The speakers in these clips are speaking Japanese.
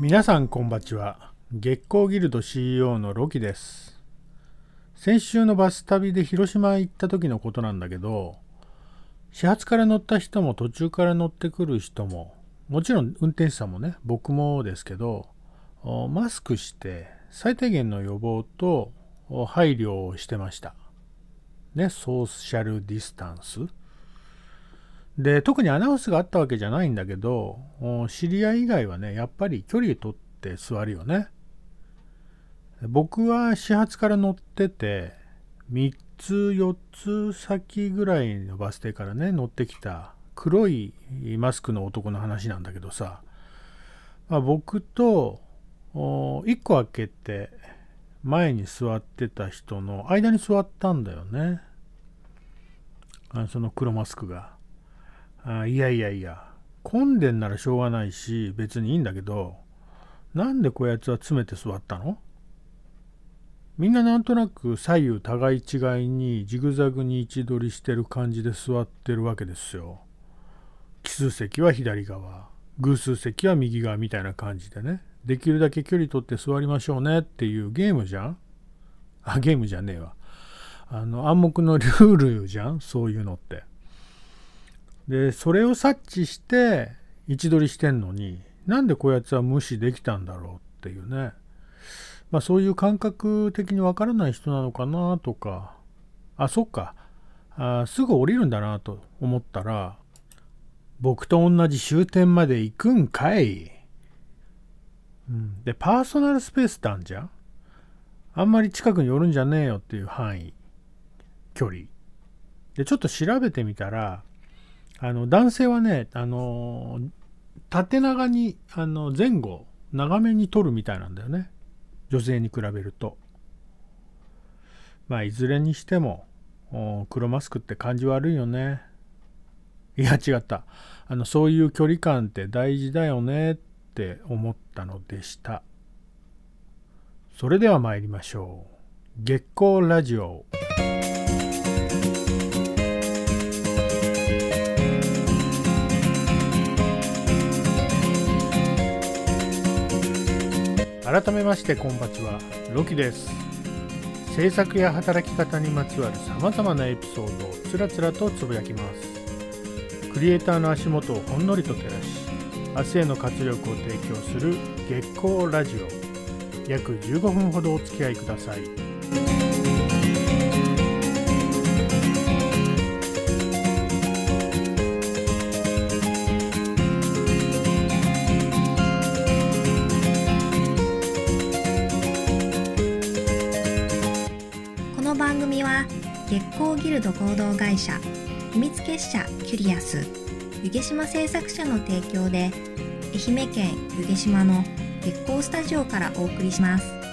皆さんこんばちは。月光ギルド CEO のロキです。先週のバス旅で広島へ行った時のことなんだけど始発から乗った人も途中から乗ってくる人ももちろん運転手さんもね僕もですけどマスクして最低限の予防と配慮をしてました。ねソーシャルディスタンス。で特にアナウンスがあったわけじゃないんだけど知り合い以外はねやっぱり距離取って座るよね。僕は始発から乗ってて3つ4つ先ぐらいのバス停からね乗ってきた黒いマスクの男の話なんだけどさ、まあ、僕と1個開けて前に座ってた人の間に座ったんだよね。あその黒マスクが。あいやいやいや。混んでんならしょうがないし別にいいんだけどなんでこやつは詰めて座ったの？みんななんとなく左右互い違いにジグザグに位置取りしてる感じで座ってるわけですよ。奇数席は左側偶数席は右側みたいな感じでね。できるだけ距離取って座りましょうねっていうゲームじゃん。あゲームじゃねえわ。あの暗黙のルールじゃん？そういうのって。でそれを察知して位置取りしてんのになんでこやつは無視できたんだろうっていうね。まあそういう感覚的にわからない人なのかなとか。あそっか。あすぐ降りるんだなと思ったら僕と同じ終点まで行くんかい、うん、でパーソナルスペースってあんじゃん。あんまり近くに寄るんじゃねえよっていう範囲距離。でちょっと調べてみたらあの男性はねあの縦長にあの前後長めに取るみたいなんだよね。女性に比べると。まあいずれにしても黒マスクって感じ悪いよね。いや違った。あのそういう距離感って大事だよねって思ったのでした。それでは参りましょう。月光ラジオ。改めましてこんばちはロキです。制作や働き方にまつわるさまざまなエピソードをつらつらとつぶやきます。クリエイターの足元をほんのりと照らし明日への活力を提供する月光ラジオ。約15分ほどお付き合いください。月光ギルド合同会社秘密結社キュリアス湯毛島製作者の提供で愛媛県湯毛島の月光スタジオからお送りします。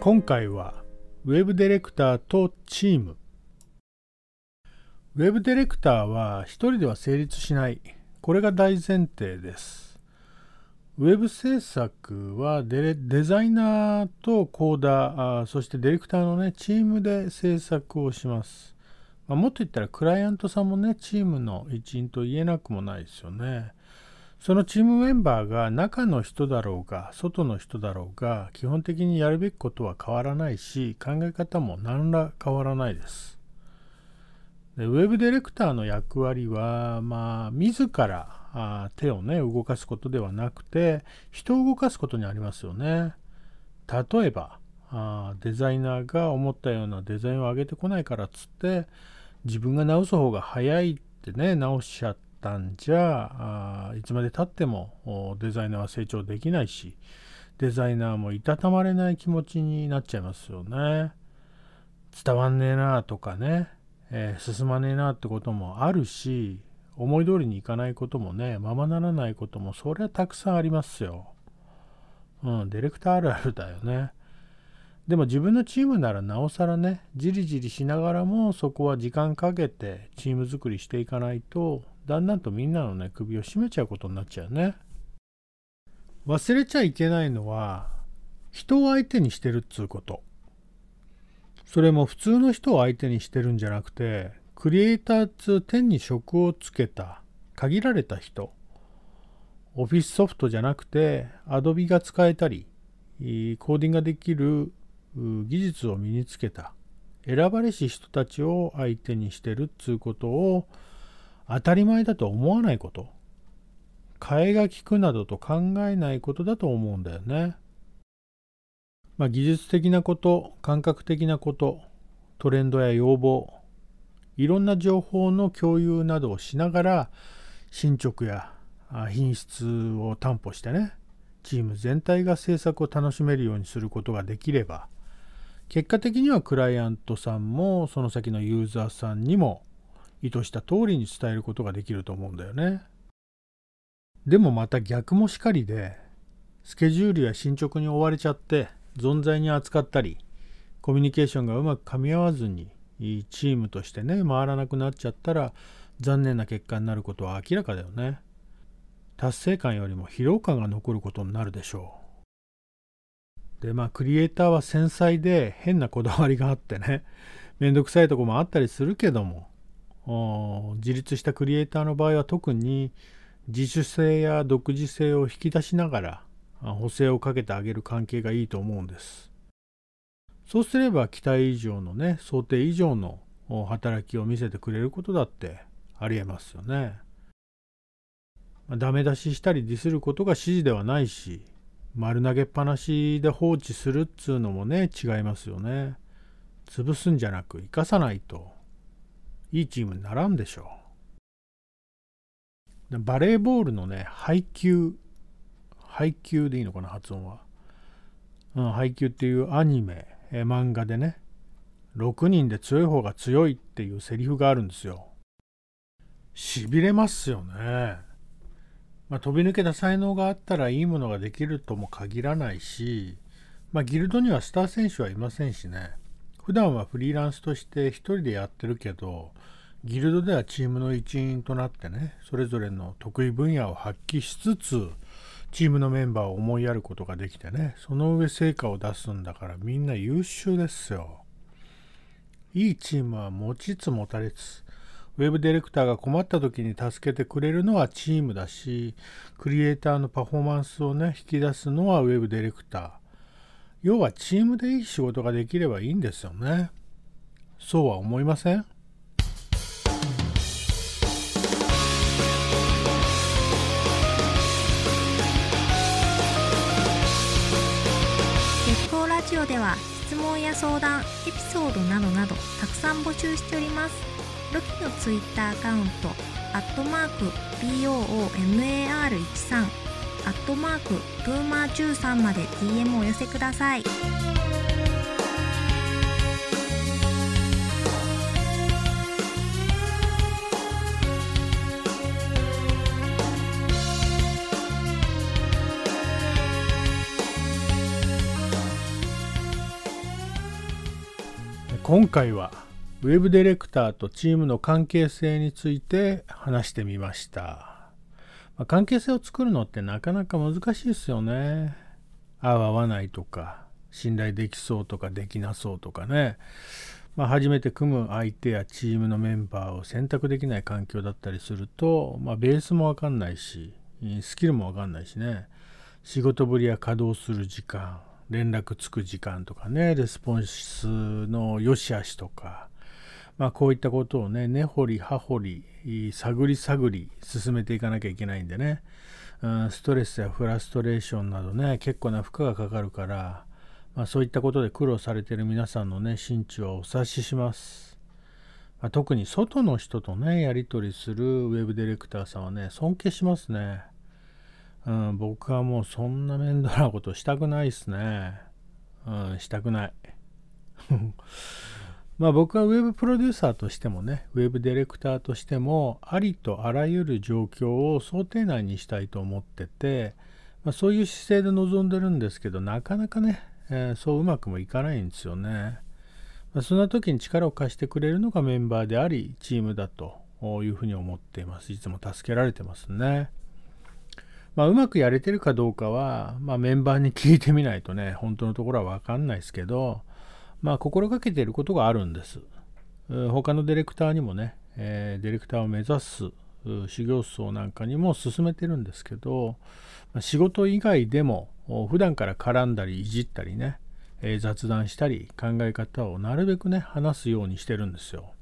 今回はウェブディレクターとチーム。ウェブディレクターは一人では成立しない。これが大前提です。ウェブ制作はデザイナーとコーダーそしてディレクターのね、チームで制作をします。まあ、もっと言ったらクライアントさんもね、チームの一員と言えなくもないですよね。そのチームメンバーが中の人だろうが外の人だろうが基本的にやるべきことは変わらないし考え方も何ら変わらないです。でウェブディレクターの役割はまあ自らあ手をね動かすことではなくて人を動かすことにありますよね。例えばあデザイナーが思ったようなデザインを上げてこないからっつって自分が直す方が早いってね直しちゃったんじゃあいつまでたってもデザイナーは成長できないしデザイナーもいたたまれない気持ちになっちゃいますよね。伝わんねえなとかね、えー、進まねえなってこともあるし思い通りにいかないこともねままならないこともそりゃたくさんありますよ。うん、ディレクターあるあるだよね。でも自分のチームならなおさらねじりじりしながらもそこは時間かけてチーム作りしていかないとだんだんとみんなのね首を絞めちゃうことになっちゃうね。忘れちゃいけないのは人を相手にしてるっつうこと。それも普通の人を相手にしてるんじゃなくてクリエイターっつう天に職をつけた限られた人。オフィスソフトじゃなくて Adobe が使えたりコーディングができる技術を身につけた選ばれし人たちを相手にしてるっつうことを当たり前だと思わないこと替えが利くなどと考えないことだと思うんだよね。まあ、技術的なこと、感覚的なこと、トレンドや要望、いろんな情報の共有などをしながら、進捗や品質を担保してね、チーム全体が制作を楽しめるようにすることができれば、結果的にはクライアントさんもその先のユーザーさんにも意図した通りに伝えることができると思うんだよね。でもまた逆もしかりで、スケジュールや進捗に追われちゃって存在に扱ったり、コミュニケーションがうまく噛み合わずに、チームとしてね、回らなくなっちゃったら、残念な結果になることは明らかだよね。達成感よりも疲労感が残ることになるでしょう。で、まあ、クリエイターは繊細で変なこだわりがあってね、めんどくさいとこもあったりするけども、自立したクリエイターの場合は特に自主性や独自性を引き出しながら補正をかけてあげる関係がいいと思うんです。そうすれば期待以上のね、想定以上の働きを見せてくれることだってありえますよね。ダメ出ししたりディスることが指示ではないし、丸投げっぱなしで放置するっつうのもね、違いますよね。潰すんじゃなく生かさないと、いいチームにならんでしょう。バレーボールのね、配球配給でいいのかな、発音は。うん、配給っていうアニメ、え漫画でね、6人で強い方が強いっていうセリフがあるんですよ。しびれますよね。まあ、飛び抜けた才能があったらいいものができるとも限らないし、まあ、ギルドにはスター選手はいませんしね。普段はフリーランスとして一人でやってるけど、ギルドではチームの一員となってね、それぞれの得意分野を発揮しつつ、チームのメンバーを思いやることができてね、その上成果を出すんだからみんな優秀ですよ。いいチームは持ちつ持たれつ。ウェブディレクターが困った時に助けてくれるのはチームだし、クリエイターのパフォーマンスをね、引き出すのはウェブディレクター。要はチームでいい仕事ができればいいんですよね。そうは思いません？月光ラジオでは質問や相談、エピソードなどなどたくさん募集しております。ロキのツイッターアカウント、アットマーク、BOOMAR13、アットマーク、プーマー13まで DM をお寄せください。今回はウェブディレクターとチームの関係性について話してみました。まあ、関係性を作るのってなかなか難しいですよね。合う合わないとか、信頼できそうとかできなそうとかね。まあ、初めて組む相手やチームのメンバーを選択できない環境だったりすると、まあ、ベースもわかんないし、スキルもわかんないしね。仕事ぶりや稼働する時間、連絡つく時間とかね、レスポンスの良し悪しとか、まあこういったことをね、根掘り葉掘り、探り探り進めていかなきゃいけないんでね、うん、ストレスやフラストレーションなどね、結構な負荷がかかるから、まあ、そういったことで苦労されている皆さんのね、心中はお察しします。ま、特に外の人とね、やり取りするウェブディレクターさんはね、尊敬しますね。うん、僕はもうそんな面倒なことしたくないっすね。うん、したくない。まあ僕はウェブプロデューサーとしてもね、ウェブディレクターとしても、ありとあらゆる状況を想定内にしたいと思ってて、まあ、そういう姿勢で臨んでるんですけど、なかなかね、えー、そううまくもいかないんですよね。まあ、そんな時に力を貸してくれるのがメンバーであり、チームだというふうに思っていますいつも助けられてますねまあ、うまくやれてるかどうかは、まあ、メンバーに聞いてみないとね本当のところは分かんないですけどまあ心がけていることがあるんです他のディレクターにもね、えー、ディレクターを目指す修行僧なんかにも勧めてるんですけど仕事以外でも普段から絡んだりいじったりね、えー、雑談したり考え方をなるべくね話すようにしてるんですよ。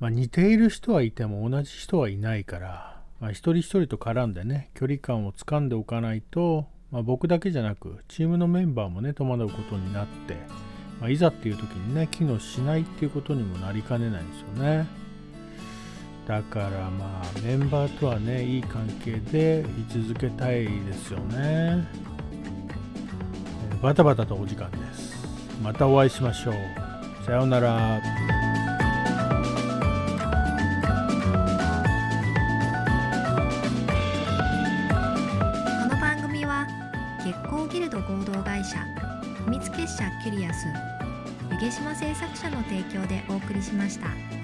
まあ、似ている人はいても同じ人はいないから、まあ、一人一人と絡んでね距離感をつかんでおかないと、まあ、僕だけじゃなくチームのメンバーもね戸惑うことになって、まあ、いざっていう時にね機能しないっていうことにもなりかねないんですよね。だからまあメンバーとはねいい関係で居続けたいですよね。バタバタとお時間です。またお会いしましょう。さようなら。ギルド合同会社秘密結社キュリアス湯毛島製作者の提供でお送りしました。